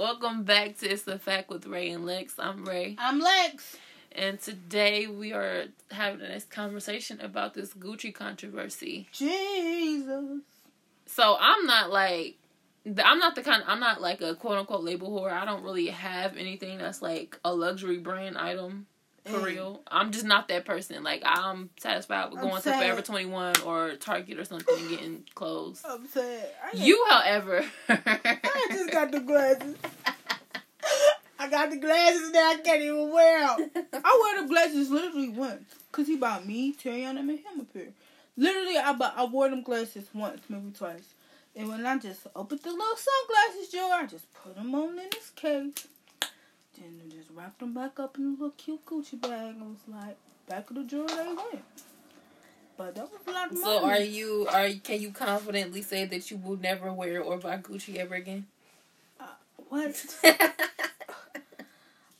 Welcome back to It's a Fact with Ray and Lex. I'm Ray. I'm Lex. And today we are having this conversation about this Gucci controversy. Jesus. So I'm not like I'm not the kind I'm not like a quote unquote label whore. I don't really have anything that's like a luxury brand item for real. I'm just not that person. Like I'm satisfied with I'm going to. Forever 21 or Target or something and getting clothes. I'm sad. You, however, I just got the glasses. I got the glasses that I can't even wear. I wear the glasses literally once. Cause he bought me, Terriana, and him a pair. Literally, I bought, I wore them glasses once, maybe twice. And when I just opened the little sunglasses jar, I just put them on in this case. I just wrapped them back up in a little cute Gucci bag and was like, back of the drawer they went. But that was a lot of money. so are you are can you confidently say that you will never wear or buy Gucci ever again? Uh, what?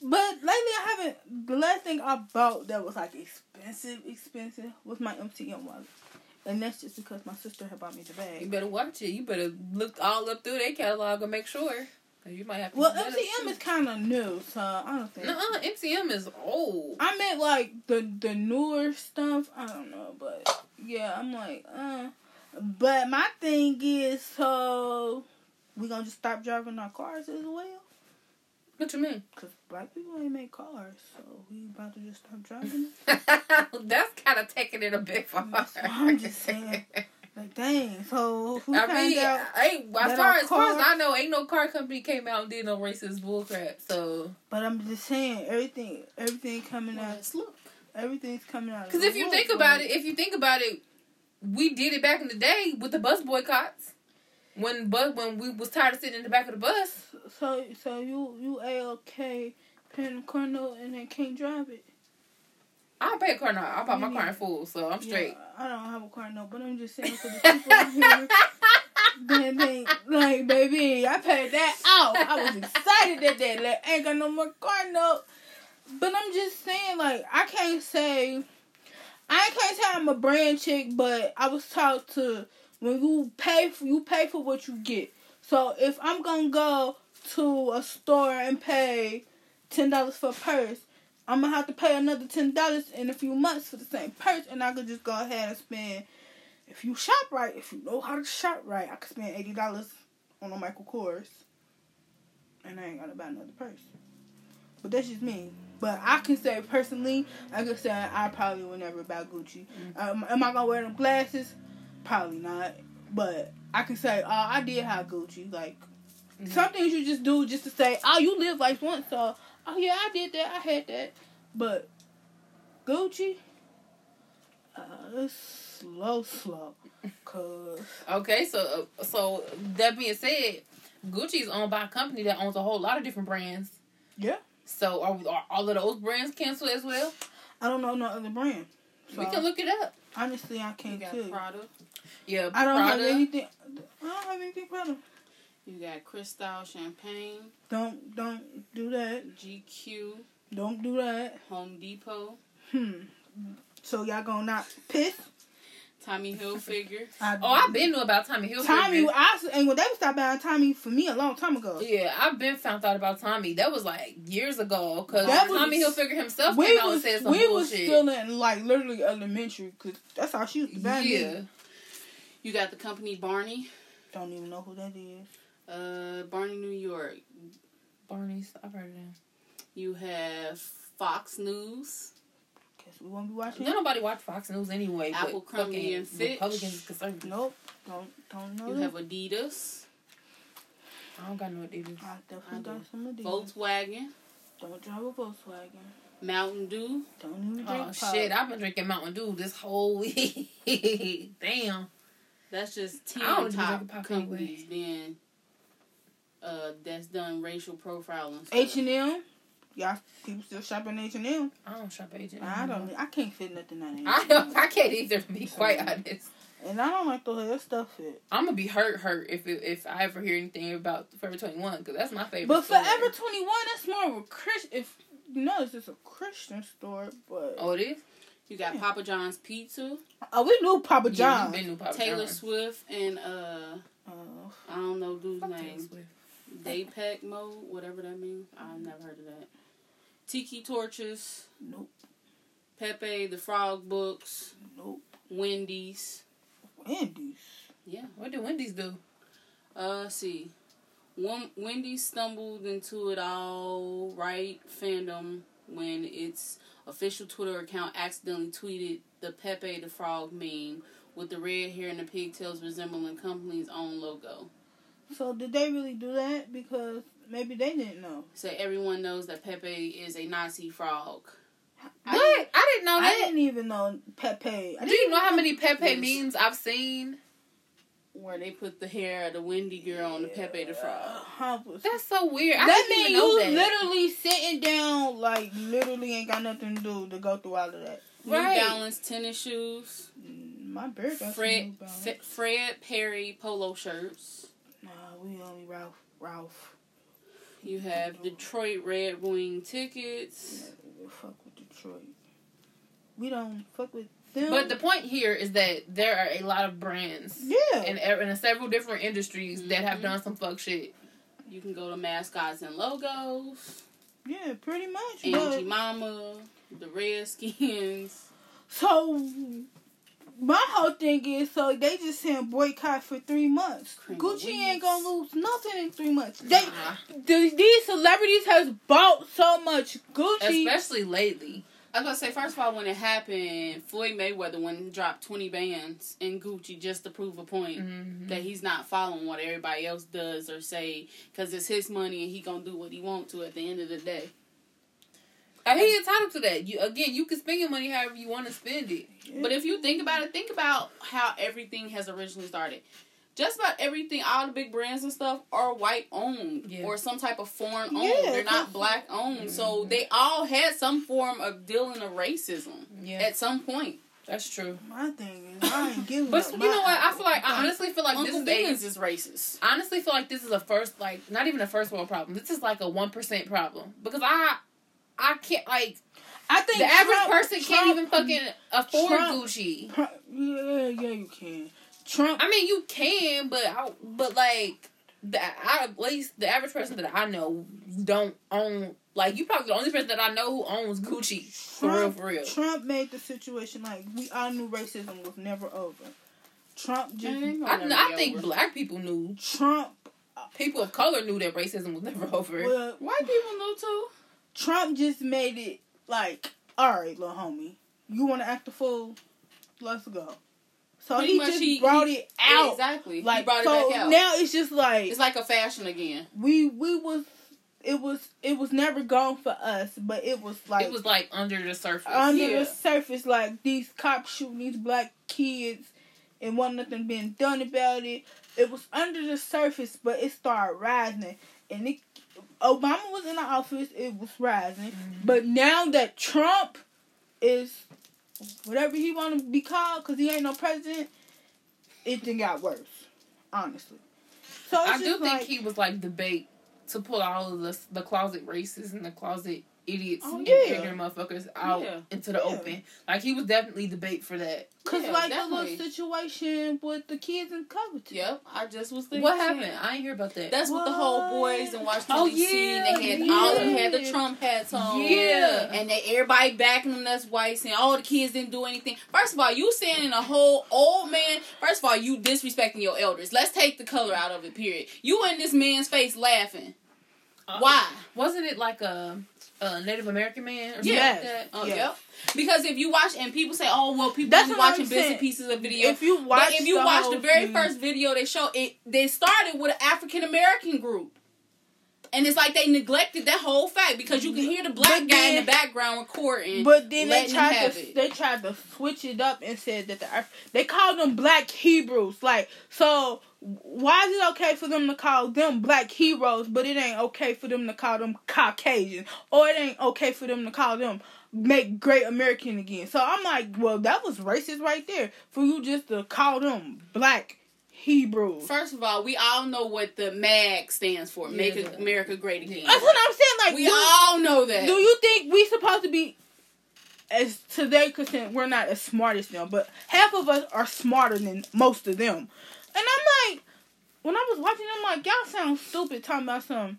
But lately, I haven't. The last thing I bought that was like expensive, expensive was my MCM wallet, and that's just because my sister had bought me the bag. You better watch it. You better look all up through their catalog and make sure. You might have to. Well, do that MCM too. is kind of new, so I don't think. Nuh-uh, MCM is old. I meant like the the newer stuff. I don't know, but yeah, I'm like, uh. But my thing is, so we gonna just stop driving our cars as well. What you mean? Cause black people ain't make cars, so we about to just stop driving. That's kind of taking it a bit far. I'm just saying. Dang. So we I mean, out, ain't, as far as far as I know, ain't no car company came out and did no racist bullcrap. So, but I'm just saying everything, everything coming Well, out, look. everything coming out. because if you think about like- it, if you think about it, we did it back in the day with the bus boycotts. When but when we was tired of sitting in the back of the bus, so so you you a okay car and then can't drive it. I don't pay a car now. I bought my car in full, so I'm straight. Yeah, I don't have a car note, but I'm just saying for the people here. Then they like, baby, I paid that out. I was excited that day. Like, ain't got no more car note. But I'm just saying, like, I can't say, I can't say I'm a brand chick, but I was taught to when you pay for you pay for what you get. So if I'm gonna go to a store and pay ten dollars for a purse, I'm gonna have to pay another ten dollars in a few months for the same purse, and I could just go ahead and spend. If you shop right, if you know how to shop right, I could spend eighty dollars on a Michael Kors, and I ain't gotta buy another purse. But that's just me. But I can say personally, I can say I probably will never buy Gucci. Um, am I gonna wear them glasses? Probably not. But I can say, oh, I did have Gucci. Like Mhm. some things you just do just to say, oh, you live life once, so oh yeah, I did that, I had that. But Gucci, uh, it's slow, slow, cause Okay, so uh, so that being said, Gucci is owned by a company that owns a whole lot of different brands. Yeah. So are, are all of those brands canceled as well? I don't know no other brand. So we can look it up. honestly, I can't got tell. Prada. Yeah, I don't Prada. have anything. I don't have anything Prada. You got Cristal Champagne, Don't don't do that. GQ, Don't do that. Home Depot, Hmm. So y'all gonna not piss? Tommy Hilfiger. I, Oh, I've been knew about Tommy Hilfiger. Tommy. I and when they stopped buying Tommy for me a long time ago. Yeah, I've been found out about Tommy. That was like years ago because That was- Tommy Hilfiger himself we came out and was said some we was still in like literally elementary because that's how she to buy yeah, me. You got the company Barney, Don't even know who that is. Uh, Barney, New York. Barney's. I've heard of them. You have Fox News, Guess we won't be watching. Don't nobody watch Fox News anyway. but Abercrombie fucking and Fitch. Republicans, conservatives. Nope. Don't don't know. you that. have Adidas, I don't got no Adidas. I definitely I got do. some of these. Volkswagen, Don't drive a Volkswagen. Mountain Dew. Don't even drink Oh pop. shit! I've been drinking Mountain Dew this whole week. Damn. That's just ten I top drink a pop companies being uh that's done racial profiling. H and M. Y'all people still shopping H and M. I don't shop agent. I don't. I can't fit nothing on I H&M. don't. I can't either. To be quite honest, And I don't like the way that stuff fit. I'm gonna be hurt, hurt if it, if I ever hear anything about Forever 21 because that's my favorite. But store. Forever Twenty One, that's more of a Christian. If you know, it's just a Christian store. But Oh, it is. You got Yeah. Papa John's Pizza, oh, we knew Papa Yeah, John. we been Papa Taylor John's. Swift, and uh Oh, I don't know dude's Fuck Taylor name. Swift. Depeche Mode, whatever that means. I've never heard of that. Tiki torches, Nope. Pepe the Frog books, Nope. Wendy's. Wendy's. Yeah. What do Wendy's do? Uh, see. One Wendy stumbled into it alt-right fandom when its official Twitter account accidentally tweeted the Pepe the Frog meme with the red hair and the pigtails resembling company's own logo. So did they really do that? Because maybe they didn't know. So everyone knows that Pepe is a Nazi frog. I What? I didn't know that. I didn't even know Pepe. I Do you know how many Pepe Yes. memes I've seen? Where they put the hair of the Wendy girl on the Pepe the Frog. That's so weird. I That didn't mean even know you that. literally sitting down, like literally ain't got nothing to do to go through all of that. Right. New Balance tennis shoes. Mm, My bird got some Fred New Balance. F- Fred Perry polo shirts. Nah, we only Ralph. Ralph. You have Detroit Red Wing tickets. Yeah, we fuck with Detroit. We don't fuck with them. But the point here is that there are a lot of brands yeah, in, e- in several different industries that have Mhm. done some fuck shit. You can go to mascots and logos. yeah, pretty much. Aunt Jemima, the Redskins. so my whole thing is, so they just saying boycott for three months. Cream of Gucci ain't gonna lose nothing in three months. They, Nah. the, these celebrities has bought so much Gucci. Especially lately. I was gonna say, first of all, when it happened, Floyd Mayweather when he dropped twenty bands in Gucci just to prove a point Mhm. that he's not following what everybody else does or say because it's his money and he gonna do what he want to at the end of the day. Uh, he entitled to that. You again, you can spend your money however you want to spend it. But if you think about it, think about how everything has originally started. Just about everything, all the big brands and stuff are white owned Yeah. or some type of foreign owned. Yeah, They're not black owned. So they all had some form of dealing of racism Yeah, at some point. that's true. my thing is, I ain't giving you my But up you my know what? I feel like I honestly feel like Uncle this is Ben's a is racist. I honestly feel like this is a first like not even a first world problem. This is like a one percent problem because I I can't like I think the average Trump- person can't Trump- even fucking afford Trump- Gucci. Trump- Yeah, yeah, you can. Trump. I mean, you can, but I, but like the I, at least the average person that I know don't own. Like you probably the only person that I know who owns Gucci for real, Trump- for real. Trump made the situation like we all knew racism was never over. Trump just Mm-hmm. I, I think black people knew. Trump. People of color knew that racism was never over. Well, White people know too. Trump just made it like, all right, little homie, you want to act a fool? Let's go. So Pretty he just he- brought he- it out. Exactly. he Like brought it so back out. now it's just like it's like a fashion again. we we was it was it was never gone for us, but it was like it was like under the surface. under Yeah. the surface, like these cops shooting these black kids and wasn't nothing being done about it. It was under the surface, but it started rising. And it, Obama was in the office, it was rising. Mm-hmm. But now that Trump is whatever he want to be called, because he ain't no president, it then got worse, honestly. So I do think like, he was like the bait to pull all of the the closet racists and the closet idiots Oh, and yeah. ignorant motherfuckers out Yeah. into the Yeah. open. Like he was definitely the bait for that. Cause Yeah, like the little situation with the kids in Covington. Yep, I just was thinking. What happened? I ain't hear about that. That's what the whole boys in Washington Oh, D.C. yeah, they had all of them had the. Trump hats on. Yeah. and they everybody backing them. That's white saying all the kids didn't do anything. First of all, you saying in a whole old man. First of all, you disrespecting your elders. Let's take the color out of it. Period. You in this man's face laughing. Uh, Why? Wasn't it like a, a Native American man or something Yes. like that? Oh, Yes. Yep. Because if you watch and people say, "Oh well," people That's be what I'm watching bits and pieces of video. If you watch, if you the watch the very thing- first video they show, it they started with an African American group. And it's like they neglected that whole fact because you can hear the black But guy in the background recording. But then they tried to it. they tried to switch it up and said that the they called them black Hebrews. Like so, why is it okay for them to call them black Hebrews, but it ain't okay for them to call them Caucasian, or it ain't okay for them to call them make great American again? So I'm like, well, that was racist right there for you just to call them black Hebrews. First of all, we all know what the MAG stands for. Make America Great Again. That's what I'm saying. Like, We do, all know that. do you think we supposed to be? As to their consent, we're not as smart as them, but half of us are smarter than most of them. And I'm like, when I was watching, I'm like, y'all sound stupid talking about some.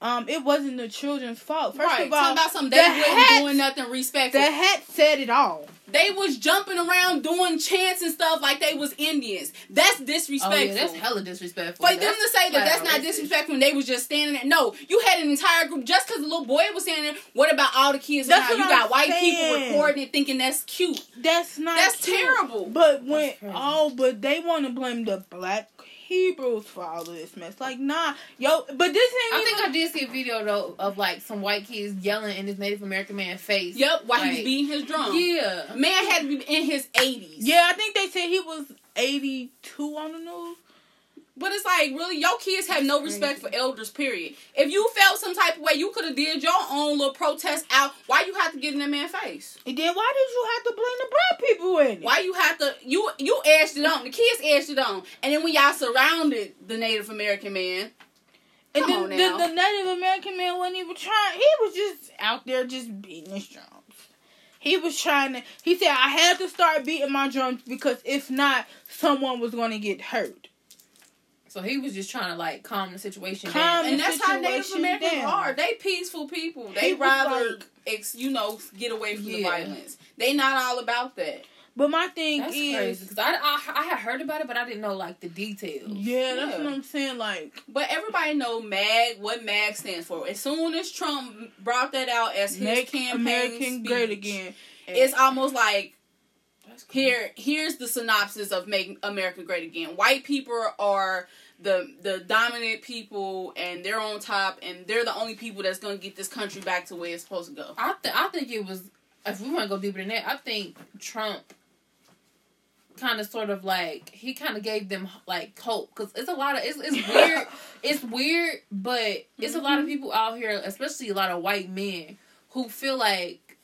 Um, it wasn't the children's fault. First right. of all, Talking about something the they wasn't hat- doing nothing respectful. the hat said it all. they was jumping around doing chants and stuff like they was Indians. That's disrespectful. Oh yeah, that's hella disrespectful. For them That's to say that that's not racist. disrespectful and they was just standing there. No, you had an entire group just because the little boy was standing there. What about all the kids That's around? You what got I'm white people recording it thinking that's cute. That's not. That's cute. terrible. But when oh, but they want to blame the black Hebrews for all of this mess. Like, nah, yo. But this ain't. I even, think I did see a video though of like some white kids yelling in this Native American man's face. Yep, while he was beating his drum. Yeah. Man had to be in his eighties. Yeah, I think they said he was eighty two on the news. But it's like really your kids have no respect for elders, period. If you felt some type of way, you could have did your own little protest out. Why you have to get in that man's face? And then why did you have to blame the black people in it? Why you have to you you edged it on. The kids edged it on. And then when y'all surrounded the Native American man, And then the, the Native American man wasn't even trying. He was just out there just beating his drums. He was trying to. He said, "I had to start beating my drums because if not, someone was going to get hurt." So he was just trying to like calm the situation Calm down. and that's how Native Americans down. are. They peaceful people. They was rather like- ex, you know get away from the violence. They not all about that. But my thing That's is, crazy because I, I I had heard about it, but I didn't know like the details. yeah, that's Yeah. what I'm saying. Like, But everybody know MAG what MAG stands for. As soon as Trump brought that out as his make campaign American speech, great again. it's almost like crazy. here here's the synopsis of make America great again. White people are the the dominant people and they're on top and they're the only people that's gonna get this country back to where it's supposed to go. I th- I think it was if we want to go deeper than that, I think Trump kind of sort of like he kind of gave them like hope because it's a lot of it's, it's weird it's weird but it's a lot of people out here especially a lot of white men who feel like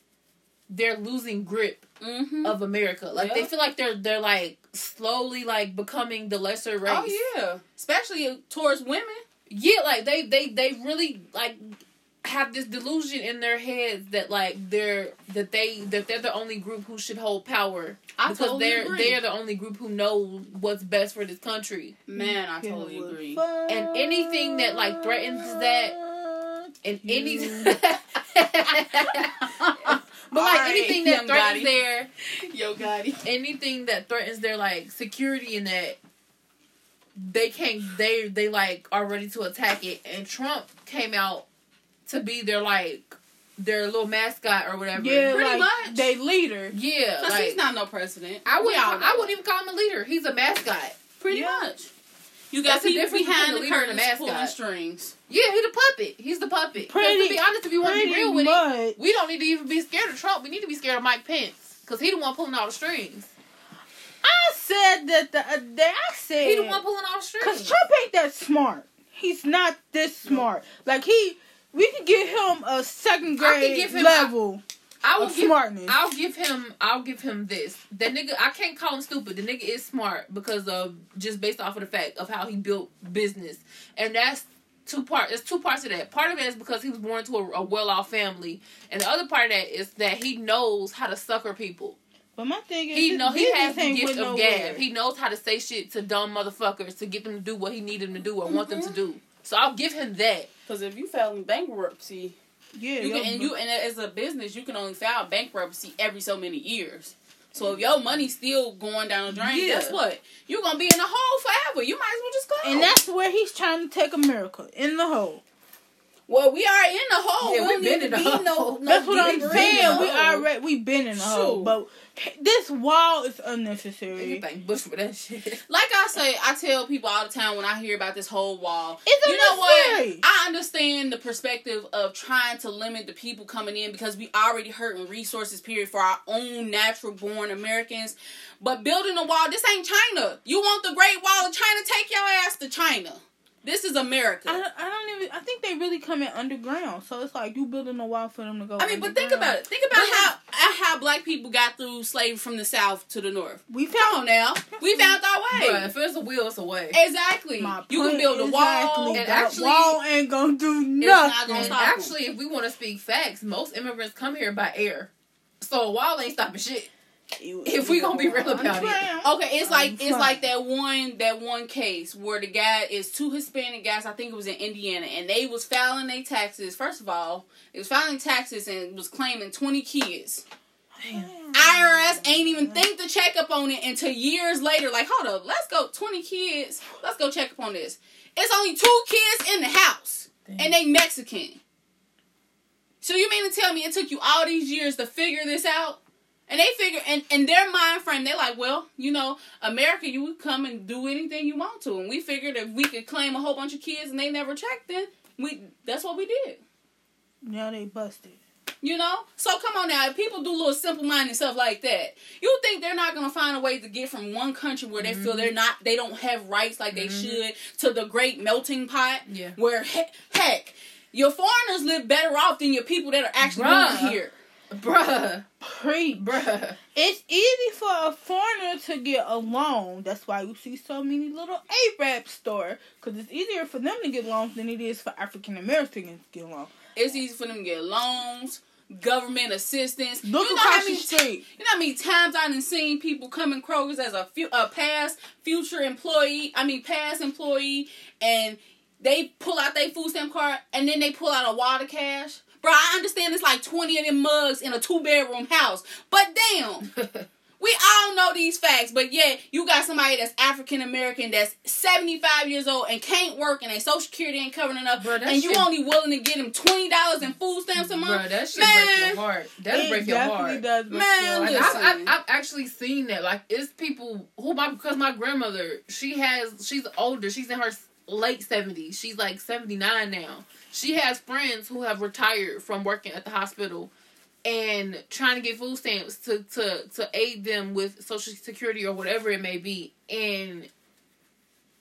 they're losing grip Mm-hmm. of America like they feel like they're they're like slowly like becoming the lesser oh, race Oh yeah, especially towards women. yeah, like they they they really like have this delusion in their heads that like they're that they that they're the only group who should hold power I because totally they're agree. they're the only group who know what's best for this country. Man, I totally agree. And anything that, like, threatens that- And any but like Alright, anything that Young threatens Gotti. their Yo, Gotti. anything that threatens their like security and that they can't they they like are ready to attack it and Trump came out to be their like their little mascot or whatever. Yeah, Pretty like, much. they leader. Yeah, Cause like, he's not no president. I We wouldn't I wouldn't even call him a leader. He's a mascot. Pretty Yeah. much. You got That's the people difference behind between the a leader and a curtains pulling mascot. strings. Yeah, he's the puppet. He's the puppet. 'Cause Pretty- to be honest, if you want to be real with it, much. we don't need to even be scared of Trump. We need to be scared of Mike Pence because he the one pulling all the strings. I said that the uh, other day. I said He the one pulling all the strings. Cause Trump ain't that smart. He's not this smart. Like he, we could give him a second I grade give him- level I will of give smartness. I'll give him I'll give him this. That nigga I can't call him stupid. The nigga is smart because of just based off of the fact of how he built business. And that's two part there's two parts of that. Part of it is because he was born into a, a well off family. And the other part of that is that he knows how to sucker people. but my thing is, He his know he business has the gift of nowhere. gab. He knows how to say shit to dumb motherfuckers to get them to do what he need them to do or want them to mm-hmm. do. So I'll give him that. Because if you file in bankruptcy, yeah, you can, and you and as a business, you can only file bankruptcy every so many years. So if your money's still going down the drain, Yeah. guess what? You're gonna be in the hole forever. You might as well just go. and that's where he's trying to take America in the hole. Well, we are in the hole. Yeah, we don't been need in to the be hole. no, no That's what I'm saying. We already we been in the hole, but this wall is unnecessary. You thank Bush for that shit. Like I say, I tell people all the time when I hear about this whole wall. It's you know what? unnecessary. I understand the perspective of trying to limit the people coming in because we already hurting resources. Period for our own natural born Americans. But building a wall, this ain't China. You want the Great Wall of China? Take your ass to China. This is America. I, don't- I don't even. I think they really come in underground, so it's like you building a wall for them to go. I mean, but think about it. Think about how how black people got through slavery from the south to the north. We Come found on now, we found our way. Bruh, if it's a will, it's a way. Exactly. My You can build a wall. exactly. and that actually- wall ain't gonna do not nothing. gonna And stop 'em. actually, if we want to speak facts, most immigrants come here by air. So a wall ain't stopping shit. You- If we gonna be real about it. trying. Okay, it's like it's like that one that one case where the guy is two Hispanic guys. I think it was in Indiana, and they was filing their taxes. First of all, it was filing taxes and was claiming twenty kids. IRS ain't even think to check up on it until years later. Like, hold up, let's go. Twenty kids. Let's go check up on this. It's only two kids in the house, and they Mexican. So you mean to tell me it took you all these years to figure this out? And they figure, and in their mind frame, they're like, well, you know, America, you would come and do anything you want to, and we figured if we could claim a whole bunch of kids and they never checked, then we that's what we did. Now they busted. You know? So come on now, if people do little simple minded stuff like that, you think they're not gonna find a way to get from one country where they feel they're not they don't have rights like they mm-hmm. should to the great melting pot Yeah. where he- heck, your foreigners live better off than your people that are actually Bruh. born here. Bruh. Preach. Bruh. It's easy for a foreigner to get a loan. That's why you see so many little Arab store. Because it's easier for them to get loans than it is for African Americans to get loans. It's easy for them to get loans, government assistance. Look you know across the street. You know how many times I done seen people come in Kroger's as a, fu- a past, future employee, I mean past employee, and they pull out their food stamp card and then they pull out a wad of cash. Bro, I understand it's like 20 of them mugs in a two bedroom house, but damn, we all know these facts, but yet you got somebody that's African American that's 75 years old and can't work and their social security ain't covering enough, Bruh, and you shit- only willing to get them $20 in food stamps a month? Bruh, that shit break your heart. That'll It break your definitely heart. does Man, Like. I've, I've, Listen. I've actually seen that. Like, it's people who my because my grandmother she has she's older. She's in her late seventies. She's like seventy nine now. She has friends who have retired from working at the hospital and trying to get food stamps to to to aid them with social security or whatever it may be. And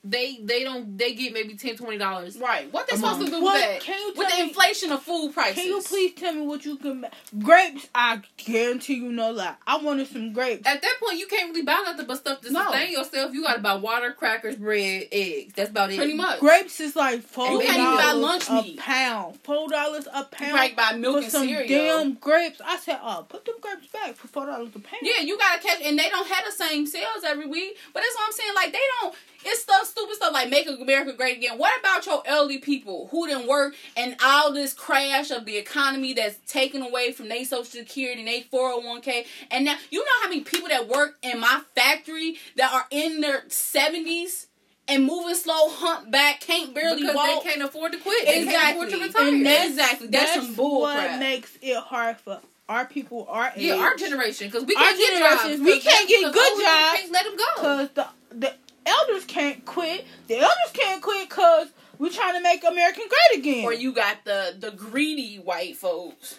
they they don't they get maybe 10 20 dollars. Right. What they A supposed to do What? with that? Can you with tell the me- inflation of food prices. Can you please tell me what you can ma- grapes? I guarantee you no lie. I wanted some grapes. At that point, you can't really buy nothing but stuff to No. sustain yourself. You got to buy water, crackers, bread, eggs. That's about it. Pretty much. Grapes is like four You can't even buy dollars lunch a meat. pound. Four dollars a You pound probably buy milk for and some cereal. damn grapes. I said, oh, put them grapes back for four dollars a pound. Yeah, you gotta catch, and they don't have the same sales every week. But that's what I'm saying. Like they don't. It's stuff, stupid stuff like "Make America Great Again." What about your elderly people who didn't work and all this crash of the economy that's taken away from their social security and their 401k? And now you know how many people that work in my factory that are in their 70s and moving slow, humpback, can't barely because walk. they can't afford to quit. They can't afford to Exactly. retire. And that's, Exactly. That's some bull what crap. makes it hard for our people, our age. yeah, our generation because we can't get jobs. we 'cause can't get good jobs. Can't let them go. Cause the the elders can't quit. The elders can't quit because we're trying to make American great again. Or you got the the greedy white folks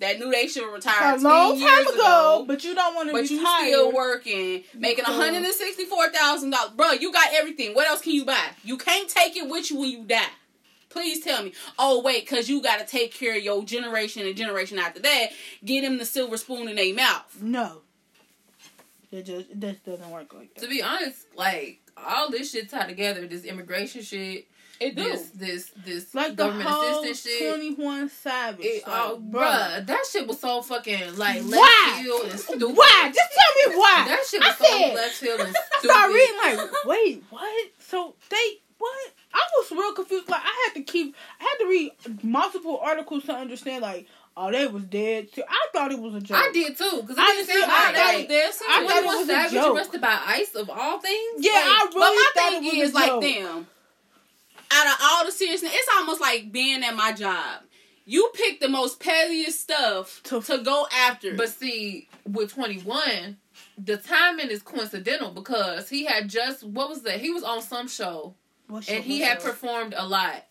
that knew they should retire a long 10 time ago, ago, but you don't want to but you still working, making one hundred and sixty four thousand dollars. Bro, you got everything. What else can you buy? You can't take it with you when you die. Please tell me. Oh wait, cause you got to take care of your generation and generation after that. Get them the silver spoon in their mouth. No. That just it just doesn't work like to be honest, like all this shit tied together, this immigration shit, It do. this this this Like the government whole assistance shit. Twenty One Savage. It, like, oh, bruh, that shit was so fucking like left Why? field and stupid. Why? Just tell me why. That shit was I so said, left field and stupid. I stupid. started reading like, wait, what? So they what? I was real confused. Like I had to keep, I had to read multiple articles to understand. Like, oh, they was dead too. I thought it was a joke. I did too, because I I didn't see- say I like, thought like, it- There's I thought it Twenty One was a Savage joke. arrested by ICE of all things. Yeah, Like, I But my thought thing it was is like joke. them. Out of all the seriousness, it's almost like being at my job. You pick the most pettiest stuff To- to, go after. But see, with 21, the timing is coincidental because he had just, what was that? He was on some show What and he had that? performed a lot.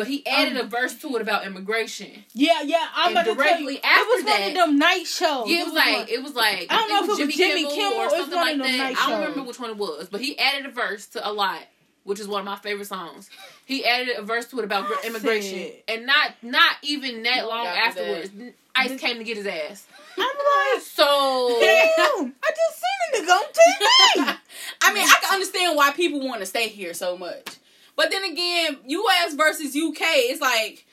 But he added Um, a verse to it about immigration. Yeah, yeah. I'm And about to tell you, directly it was after one of them night shows. Yeah, it was one- like it was like I don't know if it was Jimmy Kimmel or or something like that. I don't shows. remember which one it was, but he added a verse to a lot, which is one of my favorite songs. He added a verse to it about I immigration, said- and not not even that long After afterwards, Ice came to get his ass. I'm like, So damn! I just seen a nigga on TV. I mean, I can understand why people want to stay here so much. But then again, U.S. versus U.K. It's like,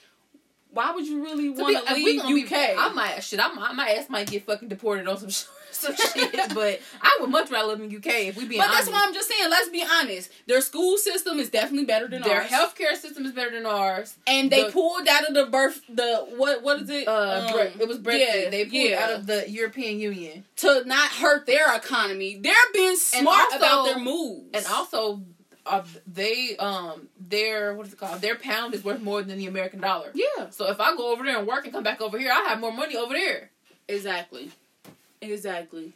why would you really want to we leave gonna be- UK? I might shit. I might, my ass might get fucking deported on some some shit. But I would much rather live in UK if we be but honest. that's why I'm just saying. Let's be honest. Their school system is definitely better than Their ours. healthcare system is better than ours. and they the- pulled out of the birth the what what is it? Uh, Um, Bre- it was Brexit. yeah, they pulled yeah. out of the European Union, to not hurt their economy. They're being smart also- about their moves. and also uh, they um their what is it called? Their pound is worth more than the American dollar. yeah, So if I go over there and work and come back over here, I have more money over there. exactly, exactly.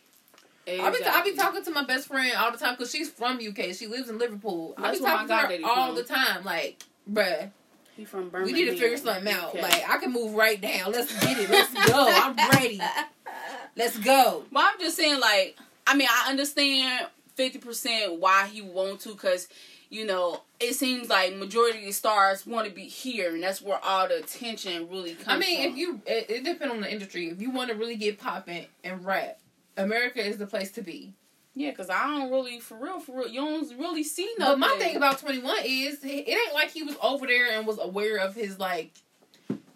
I be I be talking to my best friend all the time because she's from UK. She lives in Liverpool. I That's be talking to her all from. the time. Like, bruh, He from Birmingham. we need to figure something out. UK. Like, I can move right down. Let's get it. Let's go. I'm ready. Let's go. Well, I'm just saying, like, I mean, I understand fifty percent why he want to, cause you know it seems like majority of the stars want to be here, and that's where all the attention really comes. I mean, from. if you, it, it depends on the industry. If you want to really get popping and rap, America is the place to be. yeah, cause I don't really, for real, for real, you don't really see But my thing about Twenty One is it ain't like he was over there and was aware of his like,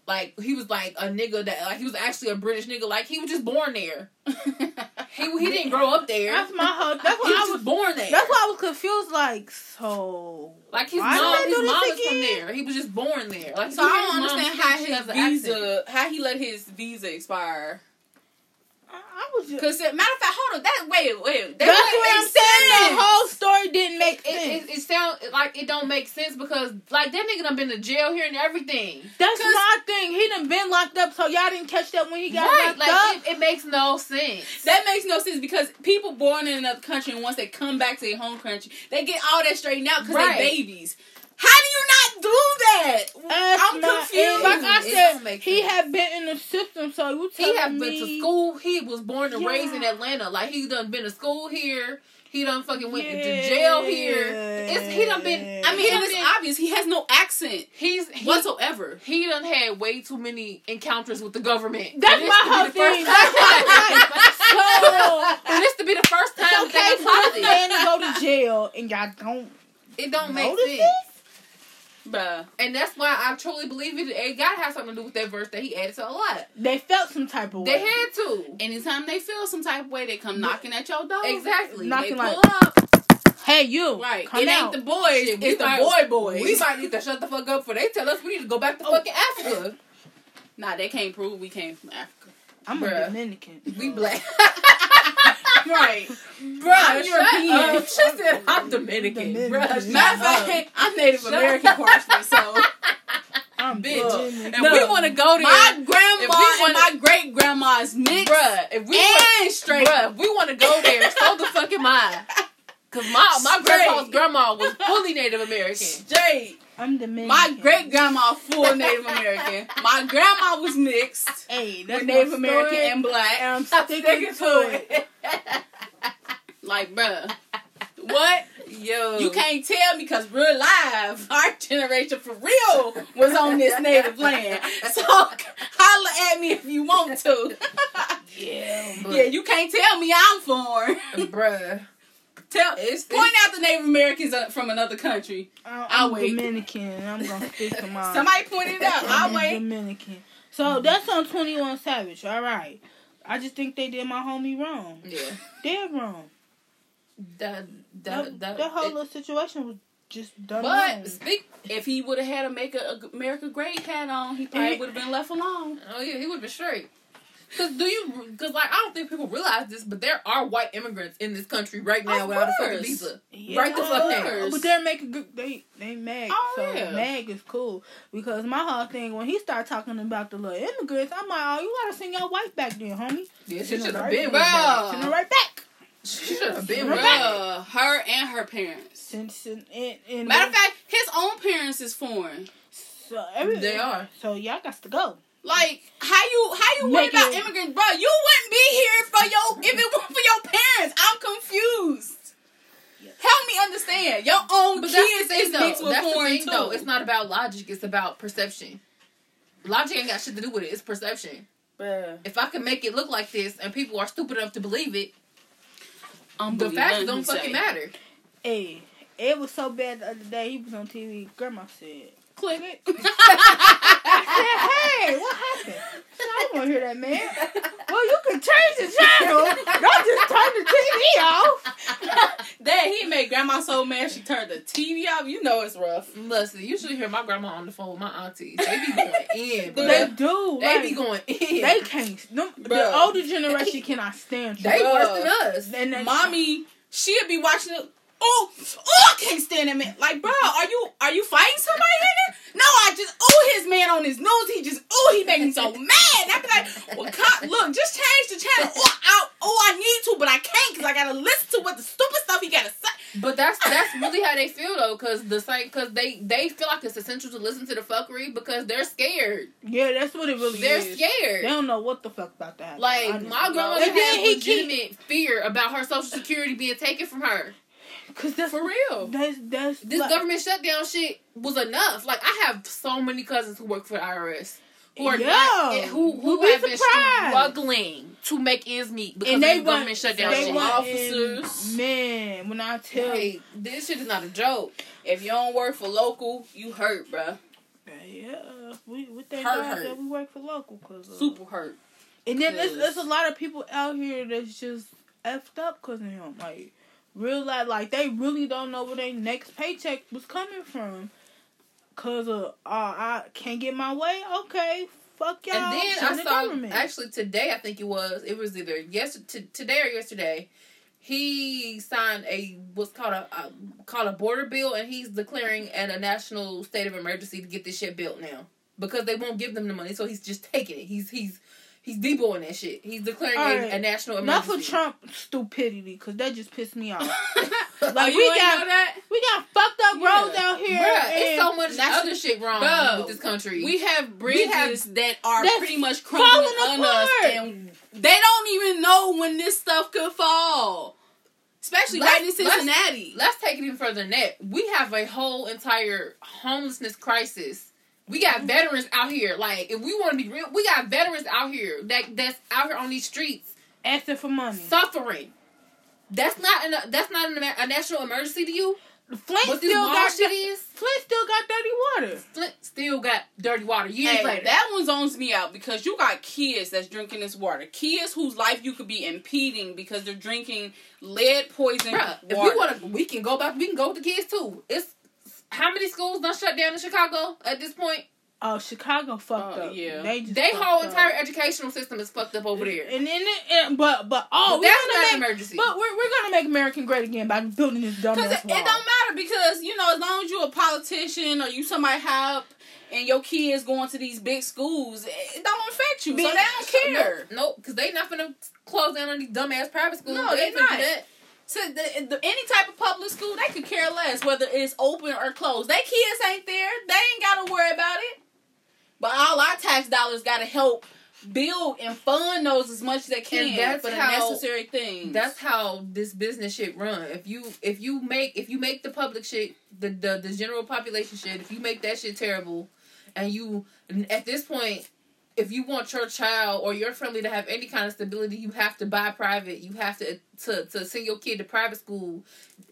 like he was like a nigga that like he was actually a British nigga. Like he was just born there. He he didn't grow up there. That's my whole. That's why I was born there. That's why I was confused. Like, so like his Why mom, his mom is from there. He was just born there. Like so I don't understand how his accent. visa, how he let his visa expire. I, I was just. Cause uh, matter of fact, hold on, that wait, wait, that That's what I'm saying. sense. The whole story didn't make It, sense. it, it sound like it don't make sense because like that nigga done been to jail here and everything. That's my thing. He done been locked up, so y'all didn't catch that when he got right, locked like up. it, it makes no sense. That makes no sense because people born in another country and once they come back to their home country, they get all that straightened out because Right. they babies. How do you not do that? That's I'm confused. Like I said, he sense. had been in the system, so you He telling have me been to school. He was born and raised in Atlanta. Like he done been to school here. He done fucking went Yeah. to jail here. It's he done been. I mean, he done and it's been, obvious he has no accent he's he, whatsoever. he done had way too many encounters with the government. That's my to be whole the first thing. time- That's so For this to be the first time it's okay that for I this man to go to jail and y'all don't it, it don't make notice sense. it. Bruh. And that's why I truly believe it. It got to have something to do with that verse that he added to a lot. They felt some type of way. They had to. Anytime they feel some type of way, they come knocking at your door. Exactly. Knocking they like- pull up. hey, you. Right. Come it out. ain't the boys, Shit, we it's the might- boy boys. We might need to shut the fuck up for they tell us we need to go back to Oh. fucking Africa. Nah, they can't prove we came from Africa. I'm Bruh. a Dominican. We black. right. Bruh, I'm European. up. She said I'm Dominican. Dominican. Bruh, shut Matter of up. fact, I'm Native Shut American up. partially, so I'm Bitch. And No. we want to go there. my grandma we and wanna- my great grandma is mixed bruh, if we and straight. bruh, if we want to go there, so the fuck am I. Cause my my Straight. grandpa's grandma was fully Native American. Straight. I'm Dominican. My great grandma full Native American. My grandma was mixed Hey, that's with Native American and black. and I'm I'm sticking, sticking to it. Like, bruh. What? Yo, You can't tell me because we're live. Our generation for real was on this native land. So holla at me if you want to. Yeah, yeah, you can't tell me I'm foreign. bruh. Tell It's, point it's out the Native Americans uh, from another country. I'm, I'll I'm wait. Dominican. I'm gonna speak to mine. Somebody point it out. I'll I'm wait. Dominican. So that's on Twenty One Savage. All right. I just think they did my homie wrong. yeah. Dead wrong. That That, whole it- little situation was just done wrong. but speak. If he would have had a Make a, America Great hat on, he probably would have been left alone. Oh yeah, he would be straight. Cause do you? Cause like I don't think people realize this, but there are white immigrants in this country right now Of without a fucking visa. Yeah, Right the fuck now. But they're making good. They they mag. Oh, so yeah. mag is cool because my whole thing when he started talking about the little immigrants, I'm like, oh, you gotta send your wife back then, homie. Yeah, she should have right been back. with that. Send her right back. She should have been Right with back. that. Her and her parents. Send, send, and, and Matter of fact, his own parents is foreign. so every, They are. So y'all got to go. Like how you how you worry about immigrants, bro? You wouldn't be here for your if it weren't for your parents. I'm confused. Help me understand. Your own But that's the kids thing, is though. mixed with That's the foreign thing, too. though. It's not about logic. It's about perception. Logic ain't got shit to do with it. It's perception. Bruh. If I can make it look like this, and people are stupid enough to believe it, the facts don't fucking say. matter. Hey, it was so bad the other day. He was on TV. Grandma said, clinic. I said, hey, what happened? I don't want to hear that, man. Well, you can change the channel. Don't just turn the TV off. Dad, he made grandma so mad she turned the TV off. You know it's rough. Listen, you should hear my grandma on the phone with my auntie. They be going in, bro. They do. They like, be going in. They can't. The older generation cannot stand you. They worse than us. And then, Mommy, she'll be watching it Oh, oh, I can't stand that man. Like, bro, are you are you fighting somebody in there? No, I just oh his man on his nose. He just oh he making me so mad. I be like, well, cop, look, just change the channel. Oh, I, oh, I need to, but I can't because I gotta listen to what the stupid stuff he gotta say. But that's that's really how they feel though, because the same because they they feel like it's essential to listen to the fuckery because they're scared. Yeah, that's what it really They're is. scared. They don't know what the fuck about that. Like my grandmother had legitimate fear about her social security being taken from her. Cause that's For real. That's that's This like, government shutdown shit was enough. Like I have so many cousins who work for the IRS who are Yeah. not who who You'd be have been struggling to make ends meet because and of they the government want shutdown they shit. want Officers. and, man, when I tell you, this shit is not a joke. If you don't work for local, you hurt, bruh. yeah, we we thank Hurt, God hurt. that we work for local, cause uh, Super hurt. And then there's, there's a lot of people out here that's just effed up because of him. Like, real life, like, they really don't know where their next paycheck was coming from. Because of, uh, I can't get my way? Okay, fuck y'all. And then I the saw government. actually today I think it was it was either yes t- today or yesterday. He signed a what's called a, a called a border bill, and he's declaring an, a national state of emergency to get this shit built now because they won't give them the money. So he's just taking it. He's he's he's deboing that shit. He's declaring All a, right. a national Not emergency. for Trump stupidity, because that just pissed me off. like oh, Like, you we ain't got- know that? we got fucked up Yeah. roads out here. Bruh, it's so much that's- other shit wrong Bro, with this country. We have bridges have- that are pretty much crumbling falling on us, and they don't even know when this stuff could fall. Especially Let's- right in let's- Cincinnati. Let's take it even further than that. We have a whole entire homelessness crisis. We got veterans out here. Like, if we want to be real, we got veterans out here that that's out here on these streets asking for money. suffering. That's not an, that's not an, a national emergency to you. Flint still got shit is? Flint still got dirty water. Flint still got dirty water years Hey, later. that one zones me out because you got kids that's drinking this water. Kids whose life you could be impeding because they're drinking lead poison Bruh, if water. we want to, we can go back. We can go with the kids too. It's how many schools done shut down in Chicago at this point? Oh, Chicago fucked Oh, up. yeah. they They whole up. entire educational system is fucked up over there. And then, but but oh, But that's gonna not an make, emergency. but we're we're gonna make America great again by building this dumbass Because it, wall. it don't matter because you know as long as you're a politician or you somebody high up and your kids going to these big schools, it, don't affect you. So they don't care. Nope, because they not finna close down on these dumbass private schools. No, they do not. So the, the, any type of public school, they could care less whether it's open or closed. They kids ain't there. They ain't got to worry about it. But all our tax dollars got to help build and fund those as much as they can that's for the how- necessary things. That's how this business shit run. If you if you make if you make the public shit the the, the general population shit, if you make that shit terrible, and you at this point. If you want your child or your family to have any kind of stability, you have to buy private. You have to to, to send your kid to private school,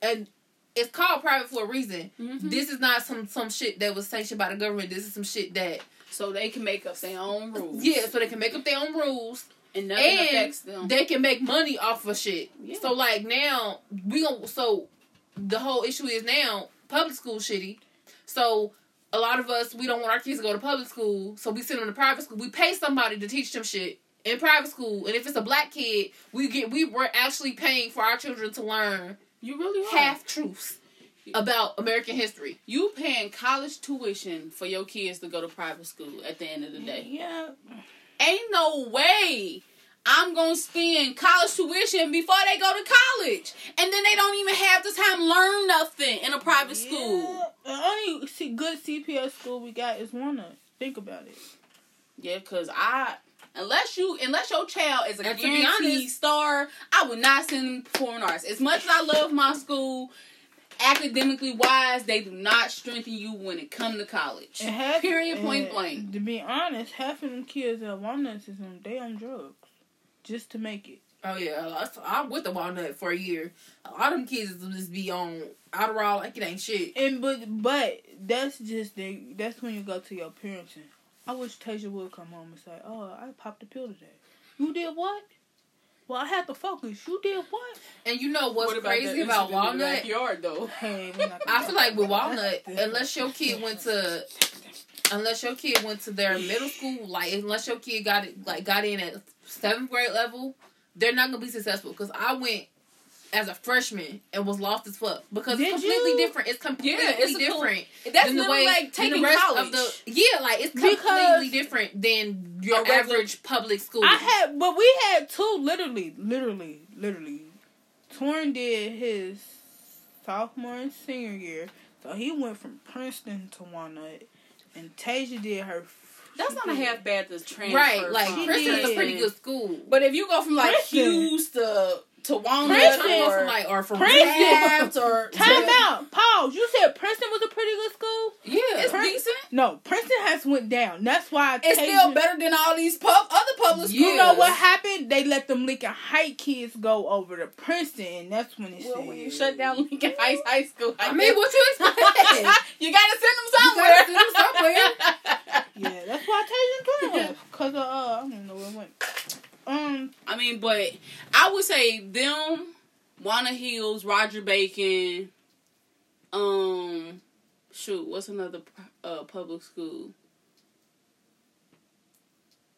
and it's called private for a reason. Mhm. This is not some some shit that was sanctioned by the government. This is some shit that so they can make up their own rules. yeah, so they can make up their own rules and nothing and affects them. they can make money off of shit. Yeah. So like now we gon' so the whole issue is now public school shitty. So a lot of us we don't want our kids to go to public school, so we send them to private school. We pay somebody to teach them shit in private school, and if it's a black kid, we get we were actually paying for our children to learn you really are. half truths about American history. You paying college tuition for your kids to go to private school at the end of the day. yeah, Ain't no way I'm gonna spend college tuition before they go to college. And then they don't even have the time to learn nothing in a private school. The only good CPS school we got is Warner. Think about it. Yeah, cause I unless you unless your child is a And to be guaranteed honest- star, I would not send them to performing arts. As much as I love my school, academically wise, they do not strengthen you when it come to college. Half, Period, point blank. To be honest, half of them kids at Walnuts is on they on drugs just to make it. Oh yeah, I'm with the walnut for a year. A lot of them kids will just be on Adderall like it ain't shit. And but but that's just the that's when you go to your parents I wish Tasia would come home and say, "Oh, I popped a pill today." You did what? Well, I had to focus. You did what? And you know what's What about crazy that about incident in the Walnut? backyard though? Hey, we're not gonna I feel like with Walnut, unless your kid went to unless your kid went to their middle school, like unless your kid got it like got in at seventh grade level, they're not gonna be successful. Because I went as a freshman and was lost as fuck because Did it's completely you? different. It's completely Yeah, it's a cool- different That's than the way like taking the rest college. of the yeah, like it's Because- completely different than your A regular- average public school. I had, but we had two literally, literally, literally. Torn did his sophomore and senior year, so he went from Princeton to Walnut, and Tasia did her. That's not a half bad to transfer. right, like from. Princeton's a pretty good school. But if you go from like Princeton. Hughes to to Walnut Princeton. Or from like or from Princeton. Or Time out. Pause. You said Princeton was a pretty good school. yeah, It's Prin- decent. No, Princeton has went down. That's why It's Tasia- still better than all these pub other public schools. You know what happened? They let them Lincoln Heights kids go over to Princeton, and that's when it Well, said, when you shut down Lincoln Heights High School, I mean, what you expect? you gotta send them You somewhere. gotta send them somewhere. Yeah, that's why joined us. Cause uh, I don't know where it went. Um, I mean, but I would say them, Wanna Hills, Roger Bacon, um, shoot, what's another uh public school?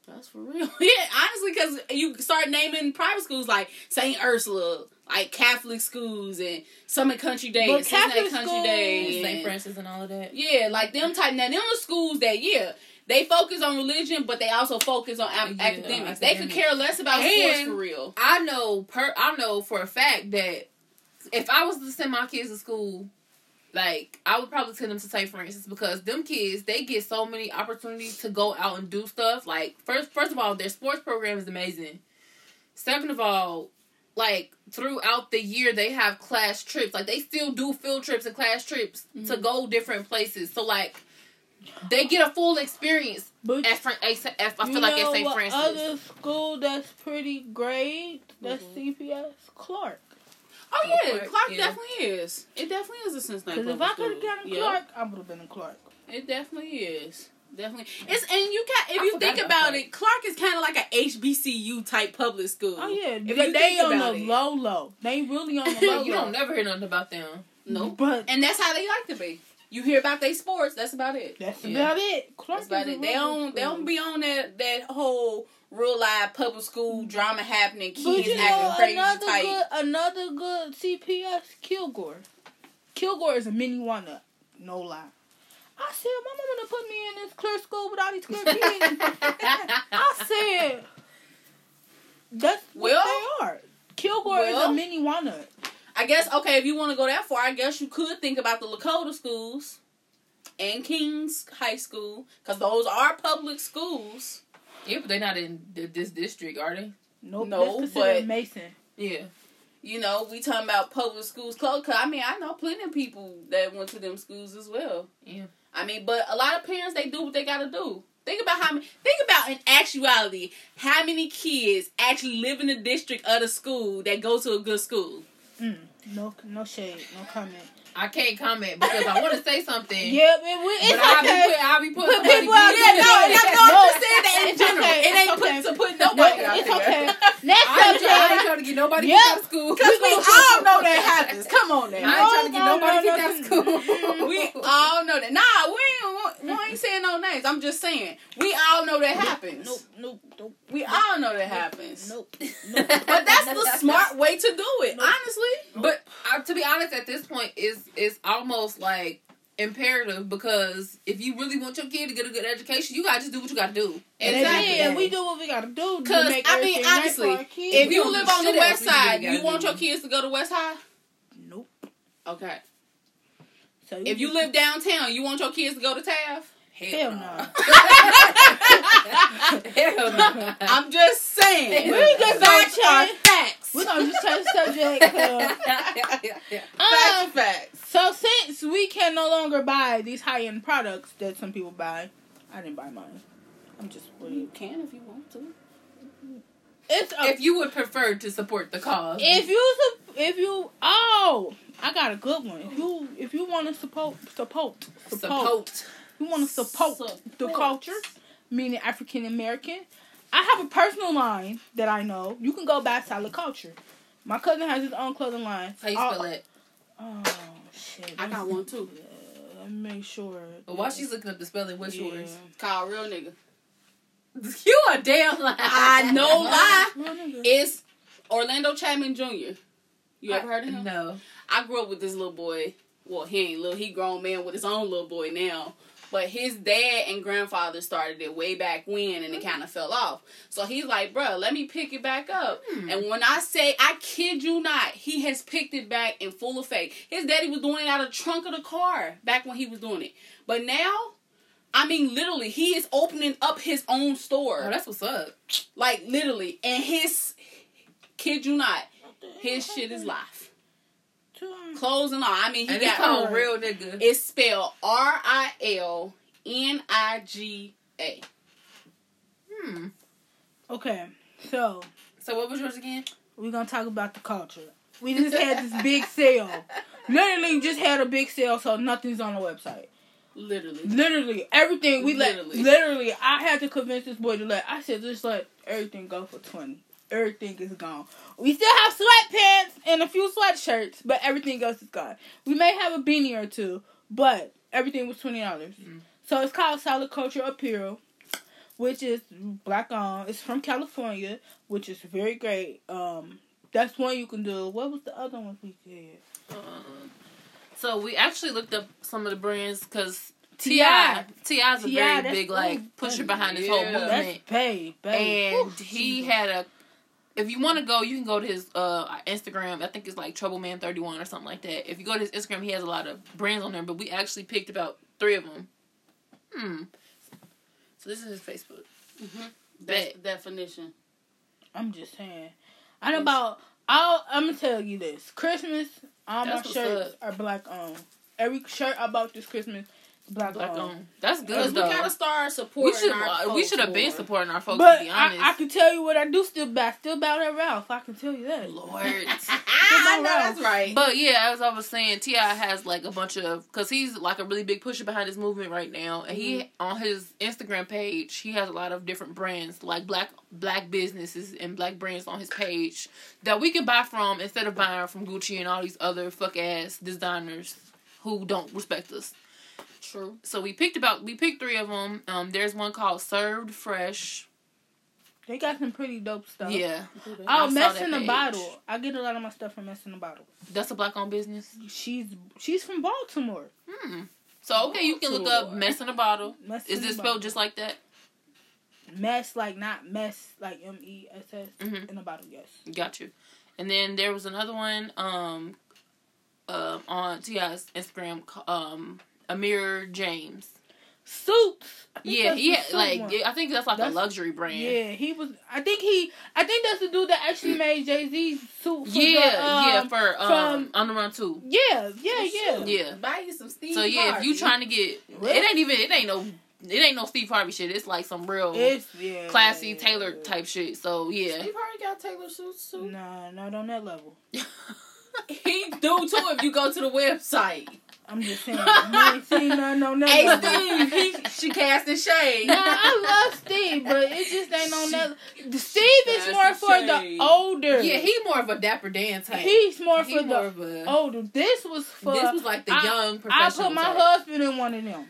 That's for real. yeah, honestly, because you start naming private schools like St. Ursula, like Catholic schools, and Summit Country Day, But and Catholic Country schools- Day, St. Francis and all of that. Yeah, like them type. Now them the schools that yeah. They focus on religion, but they also focus on Yeah, academics. They could care less about sports for real. I know per I know for a fact that if I was to send my kids to school, like I would probably send them to St. Francis because them kids they get so many opportunities to go out and do stuff. Like first first of all, their sports program is amazing. Second of all, like throughout the year they have class trips. Like they still do field trips and class trips to Mhm. go different places. So like they get a full experience but at, Fran- at, at I you feel like know at St. what Francis. other school that's pretty great? That's Mhm. CPS Clark. Oh yeah, Clark, Clark yeah. definitely is. It definitely is a Cincinnati. Because if I could have gotten Yeah, Clark, I would have been in Clark. it definitely is. Definitely, it's and you can if I you think about about Clark. it, Clark is kind of like a HBCU type public school. Oh yeah, If they, you they on the it. low low. They really on the low you low. don't never hear nothing about them. no, But and that's how they like to be. You hear about their sports, that's about it. that's Yeah. about it. Clark That's about it. They don't they don't be on that that whole real live public school drama happening, kids you know, crazy another type. good, another good CPS Kilgore. Kilgore is a mini walnut. No lie. I said, my mama done put me in this clear school with all these clear kids. I said, that's what they are. Kilgore is a mini walnut. I guess okay, if you want to go that far, I guess you could think about the Lakota schools and King's High School because those are public schools. Yeah, but they're not in th- this district, are they? Nope, No, that's considered but- Mason. Yeah. You know, we talking about public schools close. Cause I mean, I know plenty of people that went to them schools as well. Yeah. I mean, but a lot of parents they do what they gotta do. Think about how many. Think about in actuality how many kids actually live in the district of the school that go to a good school. Mm, no, no shade, no comment. I can't comment because I want to say something. Yeah, man, we, it's But I'll be, okay. put, I'll be putting Put people out. Yeah, no, and I know I'm No, just saying that in general. okay, It ain't it's put to put No, nobody out it's there. okay. Next I ain't, trying, I ain't trying to get nobody Yep. kicked out of school. Cause we all know that happens. Come on now. I ain't trying to get No, no, nobody no, kicked out of school. We all know that. Nah, we ain't, we ain't saying no names. I'm just saying. We all know that happens. Nope, nope, nope. We all know that happens. Nope. But that's the smart way to do it, honestly. But uh, to be honest, at this point, is it's almost like imperative because if you really want your kid to get a good education, you gotta just do what you gotta do. And Exactly. then we do what we gotta do. Because I mean, everything right honestly, for our kids. If you live on the west else, we really side, gotta you want do. your kids to go to West High? nope. Okay. So If you live downtown, you want your kids to go to Taft? hell no. Hell no. I'm just saying. We just facts gonna are change- facts. We're gonna just change the subject. uh, Facts um, are facts. so since we can no longer buy these high end products that some people buy, I didn't buy mine. I'm just well You can if you want to. It's a, if you would prefer to support the cause, if you if you oh I got a good one. If you if you want to support support support support. you want to support Support. the culture, meaning African American. I have a personal line that I know. You can go buy Solid Culture. My cousin has his own clothing line. How you Oh, spell it? Oh shit! I got one too. Uh, Let me make sure. But while she's looking up the spelling, what's Yeah. yours? Called real nigga. You a damn lie. I know lie. It's Orlando Chapman Jr. You ever heard of him? No. I grew up with this little boy. Well, he ain't little. He grown man with his own little boy now. But his dad and grandfather started it way back when, and it kind of fell off. So he's like, "Bruh, let me pick it back up." Hmm. And when I say, I kid you not, he has picked it back in full effect. His daddy was doing it out of trunk of the car back when he was doing it. But now, I mean, literally, he is opening up his own store. Oh, that's what's up. Like literally, and his kid you not, his shit is live. Clothes and all. I mean, he And got called real nigga. it's spelled R I L N I G A. Hmm. Okay, so So what was yours again? we're gonna talk about the culture. We just had this big sale. Literally, just had a big sale, so nothing's on the website. Literally. Literally, everything we let. Literally. Literally, I had to convince this boy to let. I said, just let everything go for twenty. Everything is gone. We still have sweatpants and a few sweatshirts, but everything else is gone. We may have a beanie or two, but everything was twenty dollars. Mm. So it's called Solid Culture Apparel, which is black on. It's from California, which is very great. Um, that's one you can do. What was the other one we did? Um, so we actually looked up some of the brands because Ti T.I. Ti's a very big like pusher behind this whole. That's movement, babe, babe. and he had a. If you want to go, you can go to his uh Instagram. I think it's like Troubleman thirty one or something like that. If you go to his Instagram, he has a lot of brands on there. But we actually picked about three of them. Hmm. So this is his Facebook. Mm-hmm. That's the definition. I'm just saying. I know about. I'll, I'm gonna tell you this. Christmas, all That's my what's shirts are black owned. Every shirt I bought this Christmas, is black, Black owned. on. That's Because good we though. gotta start supporting. We supporting should our uh, we should have been supporting our folks. But to be honest. I, I can tell you what I do still buy. Still buy that Ralph. I can tell you that. Lord. I know that's right. But yeah, as I was saying, Ti has like a bunch of because he's like a really big pusher behind his movement right now, and he on his Instagram page he has a lot of different brands like black black businesses and black brands on his page that we can buy from instead of buying from Gucci and all these other fuck ass designers who don't respect us. True. So we picked about we picked three of them. Um, there's one called Served Fresh. They got some pretty dope stuff. Yeah, Oh, I saw Mess in the. Bottle. I get a lot of my stuff from Mess in the Bottle. that's a black owned business. She's she's from Baltimore. Hmm. So okay, you can look up Baltimore. Mess in a Bottle. Mess Is in it spelled Bottle. just like that? mess like not mess like M E S S Mhm. in a bottle? Yes. Got you. And then there was another one um, um on Ti's Instagram, um, Amir James. Suits. Yeah, he had, like one. I think that's like That's- a luxury brand. Yeah, he was. I think he. I think that's the dude that actually made Jay Z's suit. For yeah, the, um, yeah, for um, from- on the run too. Yeah, yeah, yeah. Yeah. Buy you some Steve So yeah, if you trying to get, Really? it ain't even, it ain't no, it ain't no Steve Harvey shit. It's like some real It's yeah. classy Taylor type shit. So yeah, Steve Harvey got Taylor suits too. Nah, not on that level. He do too if you go to the website. I'm just saying. you ain't seen nothing on that Hey. Steve, he, she casting shade. Nah, I love Steve, but it just ain't on that. Steve is more a for shame. the older. yeah, he more of a dapper Dan type. he's more He for more the of a. older. This was for. this was like the I- young I put my type. husband in one of them.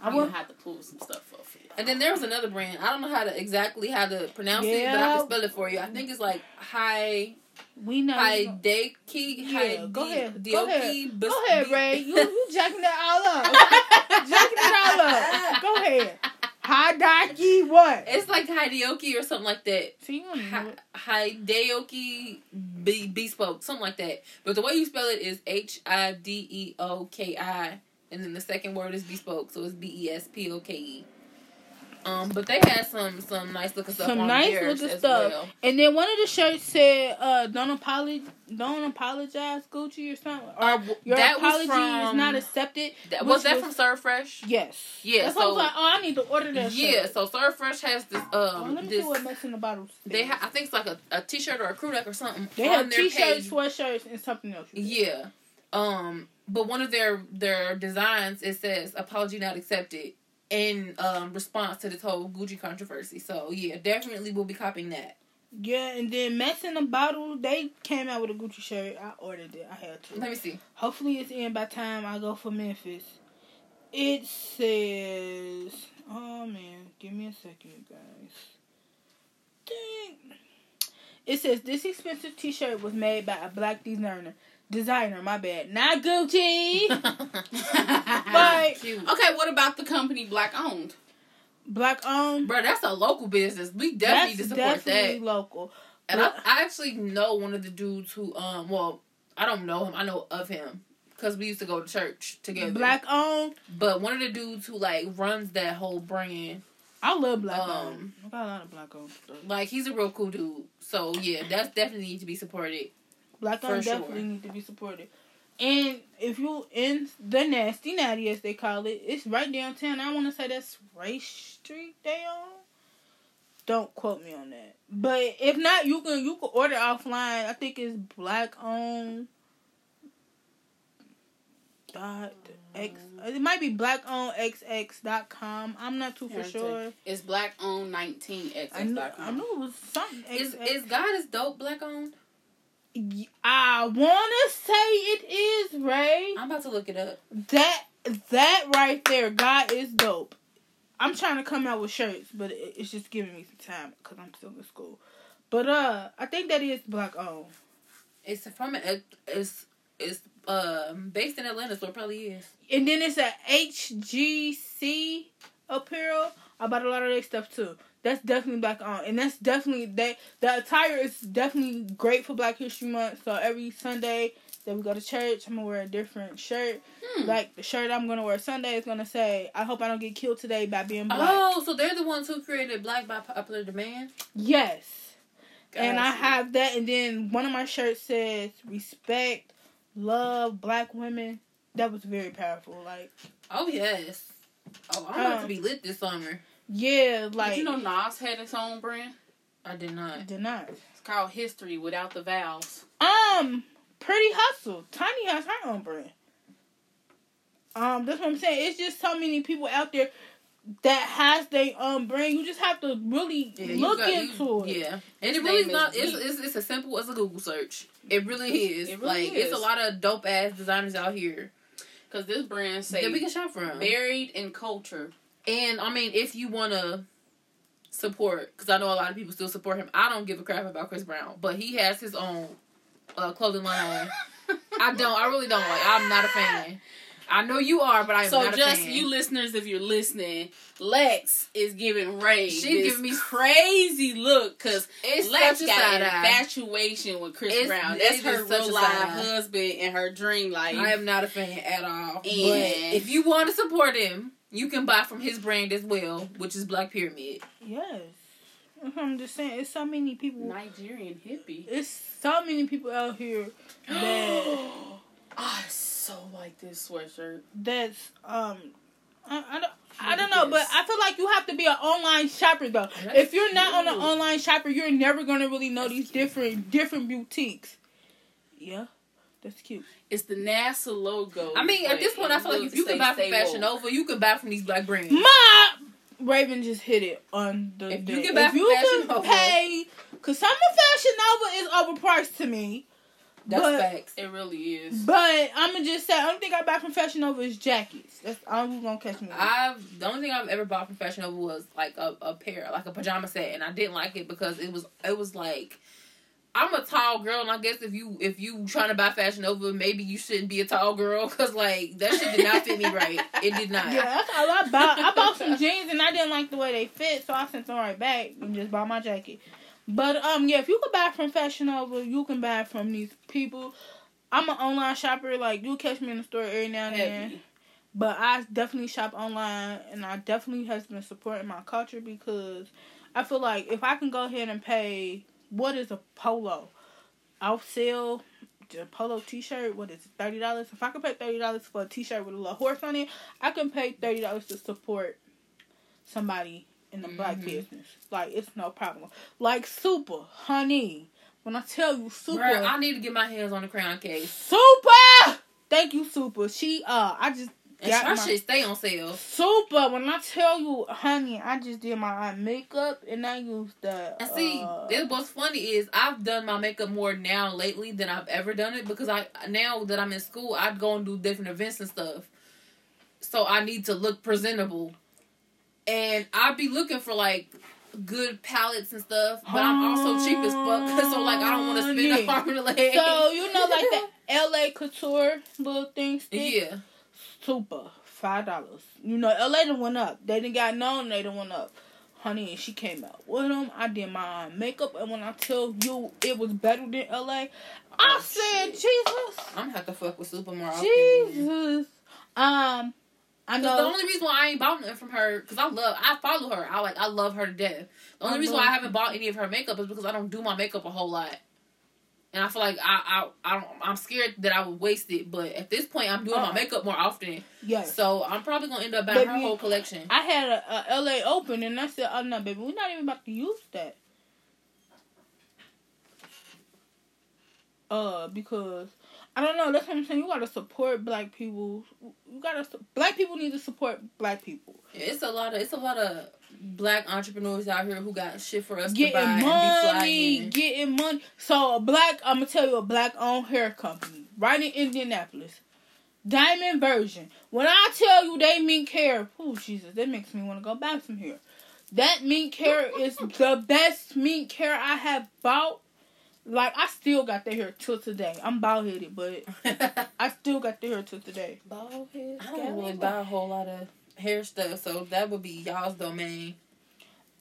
I I'm gonna have to pull some stuff up for you. And then there was another brand. I don't know how to exactly how to pronounce it, but I can spell it for you. I think it's like Hi We know. Haideki. Yeah, go ahead. Go ahead. Bus- Go ahead, Ray. You you jacking that all up. jacking it all up. Go ahead. Hadaki what? It's like Hidioki or something like that. See, you don't know it. Hideoki B bespoke, something like that. But the way you spell it is H I D E O K I, and then the second word is bespoke, so it's B E S P O K E. Um, but they had some some nice looking stuff Some on nice looking as stuff. well. And then one of the shirts said, uh, "Don't apologize, don't apologize, Gucci, or something." Or Uh, your apology from is not accepted. that, was that was- from Serve Fresh? Yes. Yeah, That's why I was so- like, oh, I need to order that. Yeah, shirt. so Serve Fresh has this Oh, um let me this see what Mess in the Bottle. they ha- I think it's like a, a t shirt or a crew neck or something. They have t-shirts, sweatshirts, and something else. Yeah. Um, but one of their their designs it says apology not accepted. In um response to this whole Gucci controversy. So yeah, definitely we'll be copying that. Yeah, and then Mess in a Bottle, they came out with a Gucci shirt. I ordered it. I had to. Let me see. Hopefully it's in by time I go for Memphis. It says, oh man, give me a second, guys. Dang. It says this expensive T-shirt was made by a black designer. Designer, my bad, not Gucci. but Cute. Okay, what about the company Black owned? black owned. Bro, that's a local business. We definitely need That's to support definitely that. local. And I, I actually know one of the dudes who, um, well, I don't know him. I know of him because we used to go to church together. Black owned. but one of the dudes who like runs that whole brand, I love black Um, owned. I got a lot of black owned stuff. like he's a real cool dude. So yeah, that's definitely need to be supported. Black sure. definitely need to be supported. And if you in the nasty natty as they call it, it's right downtown. I want to say that's Race Street down. Don't quote me on that. But if not, you can you can order offline. I think it's black owned. Dot x. Um, it might be black owned xx dot com. I'm not too for sure. It's Black owned 19 I knew, I xx.com. knew it was something. Is is God is dope black owned? I wanna say it is Ray. I'm about to look it up. That that right there, God is dope. I'm trying to come out with shirts, but it- it's just giving me some time because I'm still in school. But uh, I think that is black owned. It's from it. It's it's um based in Atlanta, so it probably is. And then it's a HGC apparel. I bought a lot of their stuff too. That's definitely black on, and that's definitely that. The attire is definitely great for Black History Month. So every Sunday that we go to church, I'm gonna wear a different shirt. Hmm. Like the shirt I'm gonna wear Sunday is gonna say, "I hope I don't get killed today by being black." Oh, so they're the ones who created Black by Popular Demand. Yes. And I Gotcha. have that, and then one of my shirts says respect, love, black women. That was very powerful. Like, Oh yes. Oh, I'm about Um, to be lit this summer. Yeah, like Did you know Nas had his own brand? I did not. did not. It's called History without the vowels. Um, Pretty Hustle. Tiny has her own brand. Um, that's what I'm saying. It's just so many people out there that has their um brand. You just have to really Yeah, look got- you- into it. Yeah, and His it really is not. It's, Deep. it's it's as simple as a Google search. It really is. It really like is. it's a lot of dope ass designers out here Because this brand say that we can shop from. buried in culture. And I mean, if you want to support, because I know a lot of people still support him. I don't give a crap about Chris Brown, but he has his own uh, clothing line. I don't. I really don't. Like, I'm not a fan. I know you are, but I'm so not a fan. So, just you listeners, if you're listening, Lex is giving Ray She's giving me- crazy look because it's Lex got an infatuation with Chris It's- Brown. That's her real life husband and her dream life. I am not a fan at all. But And- if you want to support him, you can buy from his brand as well, which is Black Pyramid. Yes. I'm just saying, it's so many people. Nigerian hippie. It's so many people out here that I so like this sweatshirt. that's um. I, I don't. I don't know, but. I feel like you have to be an online shopper though. That's if you're not on an online shopper, you're never gonna really know That's these cute. different different boutiques. Yeah, that's cute. It's the NASA logo. I mean, at this point, I feel like if you stay- can buy from Fashion woke. Nova, you can buy from these black brands. My Raven just hit it on the. If you day. get back if from Fashion can Nova- pay, cause some of Fashion Nova is overpriced to me. That's but, facts. It really is. But I'm gonna just say, only thing I buy from Fashion Nova is jackets. That's all who's gonna catch me. I've the only thing I've ever bought from Fashion Nova was like a, a pair, like a pajama set, and I didn't like it because it was it was like I'm a tall girl, and I guess if you if you trying to buy Fashion Nova, maybe you shouldn't be a tall girl because like that shit did not fit me right. It did not. Yeah, that's all I bought. I bought some jeans and I didn't like the way they fit, so I sent them right back and just bought my jacket. But um, yeah, if you can buy from Fashion Nova, you can buy from these people. I'm an online shopper. Like you catch me in the store every now and then. Heavy. But I definitely shop online, and I definitely has been supporting my culture because I feel like if I can go ahead and pay, what is a polo? I'll sell a polo T-shirt. What is it, thirty dollars? If I can pay thirty dollars for a T-shirt with a little horse on it, I can pay thirty dollars to support somebody in the black Mhm. business. Like it's no problem. Like Super, honey. When I tell you Super, Bruh, I need to get my hands on the Crayon Case. Super. Thank you, Super. She uh, I just And got my shit stay on sale. super. When I tell you, honey, I just did my eye makeup and I used the. And see, uh, this, what's funny is I've done my makeup more now lately than I've ever done it because I now that I'm in school, I'd go and do different events and stuff. So I need to look presentable, and I'd be looking for like good palettes and stuff. But I'm also cheap as fuck, so like I don't want to spend Yeah. a arm and a leg. So you know, like the L.A. Couture little thing stick. yeah, Super five dollars. You know, LA done went up. They didn't got known. They done went up. Honey, and she came out with them. I did my makeup, and when I tell you it was better than LA, I Oh, said, shit. Jesus, I'm gonna have to fuck with Super more. Jesus. Um, I know. the only reason why I ain't bought nothing from her, because I love, I follow her. I like, I love her to death. The only I reason why I haven't bought any of her makeup is because I don't do my makeup a whole lot, and I feel like I, I, I don't, I'm scared that I would waste it. But at this point, I'm doing Uh-uh. my makeup more often, yes. so I'm probably gonna end up buying her whole collection. I had a, a LA open, and I said, "Oh no, baby, we're not even about to use that." Uh, because I don't know. That's what I'm saying. You gotta support black people. You gotta. Black people need to support black people. It's a lot of, it's a lot of black entrepreneurs out here who got shit for us to Getting buy and be money, getting money. So a black, I'm gonna tell you, a black-owned hair company right in Indianapolis, Diamond Version. When I tell you they mink hair, oh Jesus, that makes me want to go buy some hair. That mink hair is the best mink hair I have bought. Like I still got that hair till today. I'm bald headed, but I still got the hair till today. Bald head. I don't really buy a whole lot of hair stuff, so that would be y'all's domain.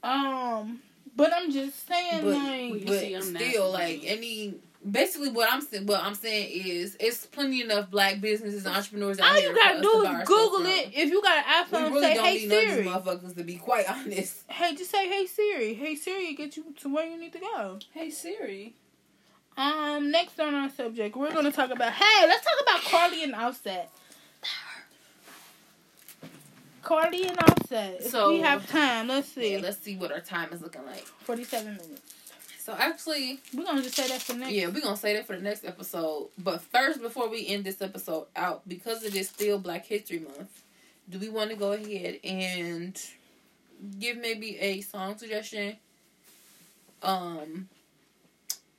Um, but I'm just saying, But, like, but see, still, nasty. like any, basically what I'm saying, what I'm saying is, it's plenty enough black businesses and entrepreneurs out all here. you gotta do is Google it. from. If you got an iPhone, We iPhone, really say, don't "Hey need none of Siri." these motherfuckers to be quite honest. Hey, just say, "Hey Siri." Hey Siri, get you to where you need to go. Hey Siri. Um, next on our subject, we're gonna talk about. Hey, let's talk about Cardi and Offset. Cardi and Offset. If So- we have time, let's see. Yeah, let's see what our time is looking like. Forty-seven minutes. So actually, We're gonna just say that for next. yeah, we're gonna say that for the next episode. But first, before we end this episode out, because it is still Black History Month, do we want to go ahead and give maybe a song suggestion? Um,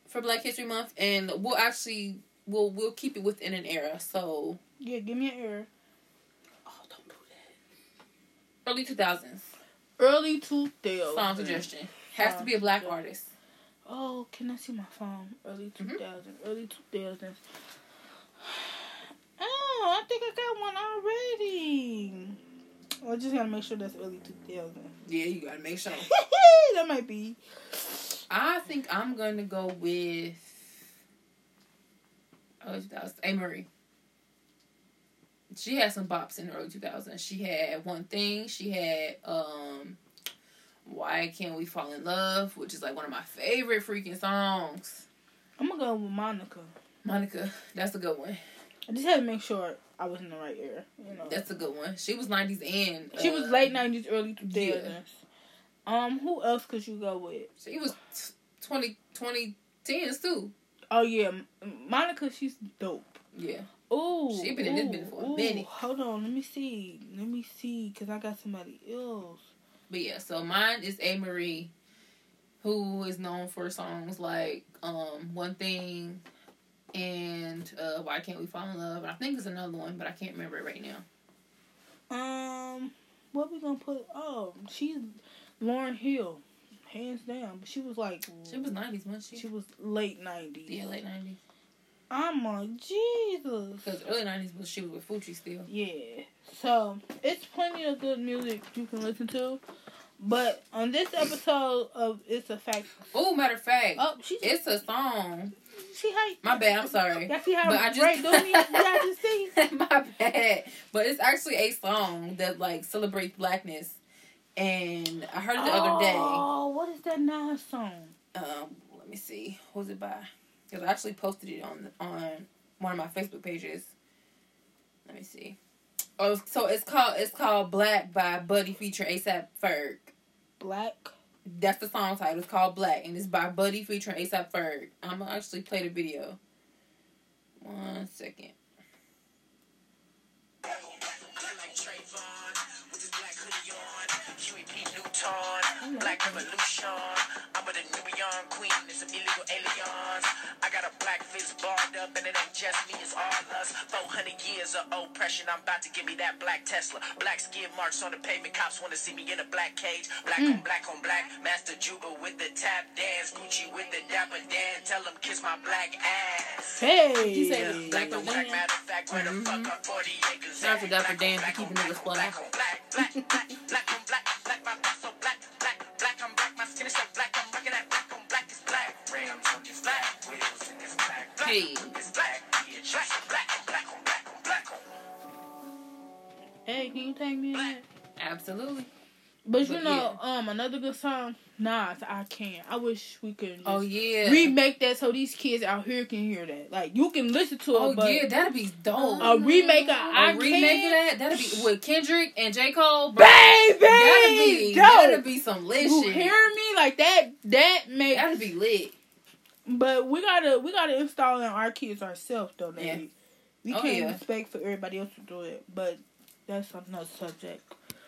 for Black History Month, and we'll actually we'll we'll keep it within an era. So Yeah, give me an error. oh, don't do that. Early two thousands Early two thousand. song suggestion has to be a black artist. Oh, can I see my phone? Early two Mhm. thousand. Early two thousands. Oh, I think I got one already. I just gotta make sure that's early two thousand. Yeah, you gotta make sure. that might be. I think I'm gonna go with early 2000s. Amerie. She had some bops in the early 2000s. She had one thing. She had um, "Why Can't We Fall in Love," which is like one of my favorite freaking songs. I'm gonna go with Monica. Monica, that's a good one. I just had to make sure I was in the right era. You know, That's a good one. She was 90s and she was uh, late nineties, early two yeah. Um, who else could you go with? She was 20 2010s too. Oh yeah, Monica. She's dope. Yeah. Ooh, She been in this ooh, business for a ooh. minute. Hold on, let me see. Let me see, cause I got somebody else. But yeah, so mine is Amerie, who is known for songs like um One Thing and uh Why Can't We Fall in Love. And I think it's another one, but I can't remember it right now. Um, what we gonna put? Oh, she's Lauryn Hill, hands down. But she was like, She was nineties, wasn't she? she was late nineties. yeah, late nineties. I'm like Jesus. Because early nineties was she was with Fugees still. Yeah. So it's plenty of good music you can listen to. But on this episode of It's a Fact, Oh, matter of fact, oh, she it's a song. she how My bad, I'm sorry. Y'all see how But I just- right doing just see. My bad. But it's actually a song that like celebrates blackness. And I heard it the other day. Oh, what is that nice song? um, let me see, who's it by? Because I actually posted it on on one of my Facebook pages. Let me see. Oh, so it's called it's called Black by Buddy featuring ASAP Ferg. Black. That's the song title. It's called Black, and it's by Buddy featuring ASAP Ferg. I'm gonna actually play the video. One second. Vuitton, Black Revolution. I'm with a Nubian queen and some illegal aliens. I got a black fist barred up, and it ain't just me, it's all us. 400 years of oppression, I'm about to give me that black Tesla. Black skin marks on the pavement, cops wanna see me in a black cage. Black on mm. black on black, Master Juba with the tap dance, Gucci with the dapper Dan. Tell them kiss my black ass. Hey. He said Black on black, matter of fact, where the fuck mm-hmm. are 40 acres Shout out to? Dapper Black Dan on for black keeping on niggas black, black. black on black, black, black, black on black, on. Hey, can you take me in? Absolutely. But you But know, um, another good song. Nah, I can't. I wish we could. Just Oh yeah. remake that so these kids out here can hear that. Like you can listen to it, Oh yeah, that'd be dope. a remake of I a remake of Can't, that, that'd be with Kendrick and J. Cole. bro. baby, That'd be dope. that'd be some lit you shit. hear me? Like that. That makes. That'd be lit. But we gotta we gotta install in our kids ourselves though, Yeah. baby. We Oh, can't yeah. expect for everybody else to do it. But that's another subject.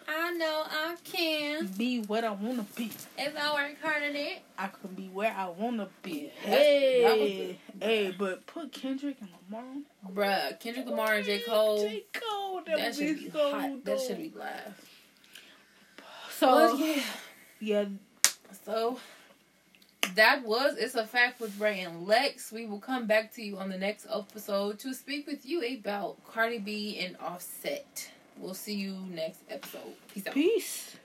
I know I can. Be what I wanna be. If I work hard at it. I can be where I wanna be. Yeah, that's- that Hey, hey, but put Kendrick and Lamar. on. Bruh, Kendrick Lamar and J. Cole. J. Cole, that, That would should be be so hot. That should be live. So But yeah. yeah, So that was It's a Fact with Ray and Lex. We will come back to you on the next episode to speak with you about Cardi B and Offset. We'll see you next episode. Peace out. peace.